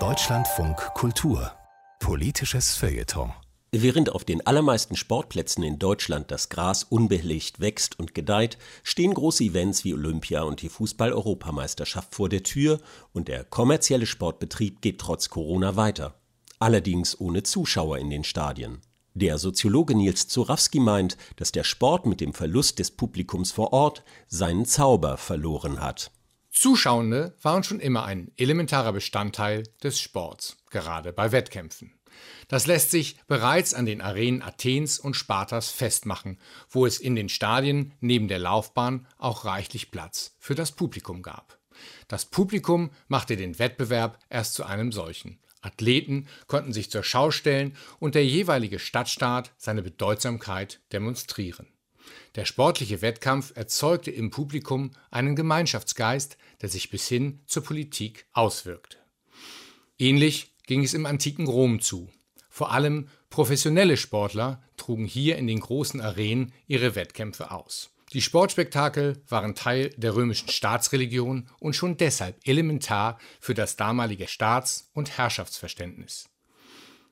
Deutschlandfunk Kultur Politisches Feuilleton Während auf den allermeisten Sportplätzen in Deutschland das Gras unbelegt wächst und gedeiht, stehen große Events wie Olympia und die Fußball-Europameisterschaft vor der Tür und der kommerzielle Sportbetrieb geht trotz Corona weiter. Allerdings ohne Zuschauer in den Stadien. Der Soziologe Nils Zurawski meint, dass der Sport mit dem Verlust des Publikums vor Ort seinen Zauber verloren hat. Zuschauende waren schon immer ein elementarer Bestandteil des Sports, gerade bei Wettkämpfen. Das lässt sich bereits an den Arenen Athens und Spartas festmachen, wo es in den Stadien neben der Laufbahn auch reichlich Platz für das Publikum gab. Das Publikum machte den Wettbewerb erst zu einem solchen. Athleten konnten sich zur Schau stellen und der jeweilige Stadtstaat seine Bedeutsamkeit demonstrieren. Der sportliche Wettkampf erzeugte im Publikum einen Gemeinschaftsgeist, der sich bis hin zur Politik auswirkte. Ähnlich ging es im antiken Rom zu. Vor allem professionelle Sportler trugen hier in den großen Arenen ihre Wettkämpfe aus. Die Sportspektakel waren Teil der römischen Staatsreligion und schon deshalb elementar für das damalige Staats- und Herrschaftsverständnis.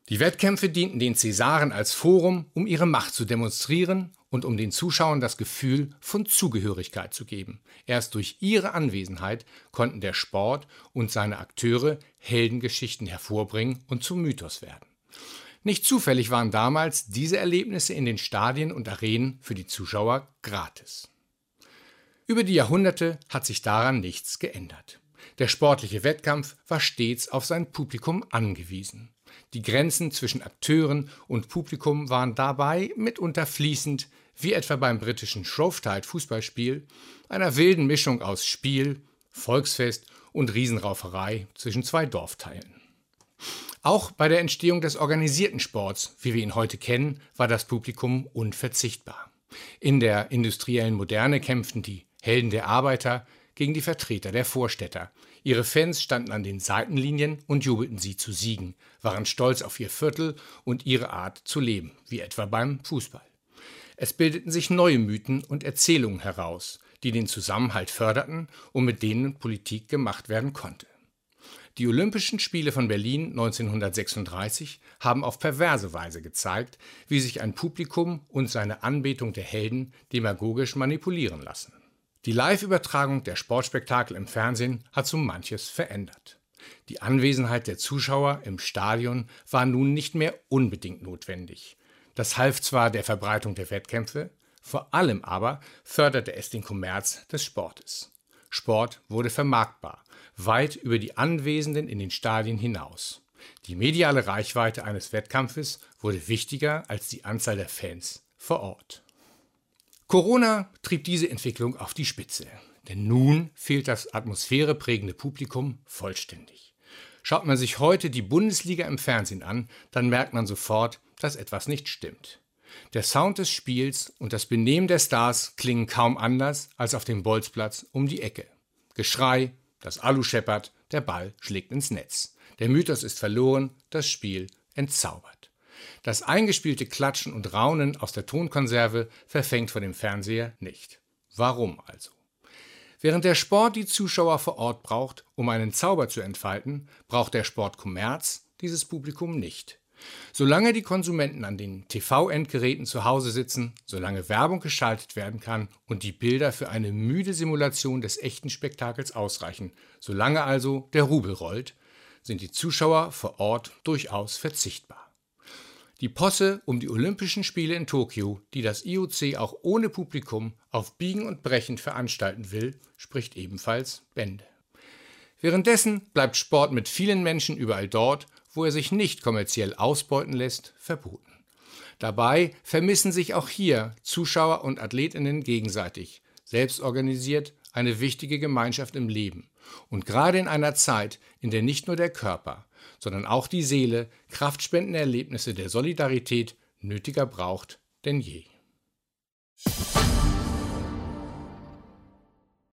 Die Wettkämpfe dienten den Cäsaren als Forum, um ihre Macht zu demonstrieren und um den Zuschauern das Gefühl von Zugehörigkeit zu geben. Erst durch ihre Anwesenheit konnten der Sport und seine Akteure Heldengeschichten hervorbringen und zum Mythos werden. Nicht zufällig waren damals diese Erlebnisse in den Stadien und Arenen für die Zuschauer gratis. Über die Jahrhunderte hat sich daran nichts geändert. Der sportliche Wettkampf war stets auf sein Publikum angewiesen. Die Grenzen zwischen Akteuren und Publikum waren dabei mitunter fließend, wie etwa beim britischen Shrovetide Fußballspiel, einer wilden Mischung aus Spiel, Volksfest und Riesenrauferei zwischen zwei Dorfteilen. Auch bei der Entstehung des organisierten Sports, wie wir ihn heute kennen, war das Publikum unverzichtbar. In der industriellen Moderne kämpften die Helden der Arbeiter gegen die Vertreter der Vorstädter. Ihre Fans standen an den Seitenlinien und jubelten sie zu Siegen, waren stolz auf ihr Viertel und ihre Art zu leben, wie etwa beim Fußball. Es bildeten sich neue Mythen und Erzählungen heraus, die den Zusammenhalt förderten und mit denen Politik gemacht werden konnte. Die Olympischen Spiele von Berlin 1936 haben auf perverse Weise gezeigt, wie sich ein Publikum und seine Anbetung der Helden demagogisch manipulieren lassen. Die Live-Übertragung der Sportspektakel im Fernsehen hat so manches verändert. Die Anwesenheit der Zuschauer im Stadion war nun nicht mehr unbedingt notwendig. Das half zwar der Verbreitung der Wettkämpfe, vor allem aber förderte es den Kommerz des Sportes. Sport wurde vermarktbar weit über die Anwesenden in den Stadien hinaus. Die mediale Reichweite eines Wettkampfes wurde wichtiger als die Anzahl der Fans vor Ort. Corona trieb diese Entwicklung auf die Spitze, denn nun fehlt das atmosphäreprägende Publikum vollständig. Schaut man sich heute die Bundesliga im Fernsehen an, dann merkt man sofort, dass etwas nicht stimmt. Der Sound des Spiels und das Benehmen der Stars klingen kaum anders als auf dem Bolzplatz um die Ecke. Geschrei, das Alu scheppert, der Ball schlägt ins Netz. Der Mythos ist verloren, das Spiel entzaubert. Das eingespielte Klatschen und Raunen aus der Tonkonserve verfängt vor dem Fernseher nicht. Warum also? Während der Sport die Zuschauer vor Ort braucht, um einen Zauber zu entfalten, braucht der Sport Kommerz dieses Publikum nicht. Solange die Konsumenten an den TV-Endgeräten zu Hause sitzen, solange Werbung geschaltet werden kann und die Bilder für eine müde Simulation des echten Spektakels ausreichen, solange also der Rubel rollt, sind die Zuschauer vor Ort durchaus verzichtbar. Die Posse um die Olympischen Spiele in Tokio, die das IOC auch ohne Publikum auf Biegen und Brechen veranstalten will, spricht ebenfalls Bände. Währenddessen bleibt Sport mit vielen Menschen überall dort, wo er sich nicht kommerziell ausbeuten lässt, verboten. Dabei vermissen sich auch hier Zuschauer und Athletinnen gegenseitig, selbst organisiert eine wichtige Gemeinschaft im Leben. Und gerade in einer Zeit, in der nicht nur der Körper, sondern auch die Seele kraftspendende Erlebnisse der Solidarität nötiger braucht denn je.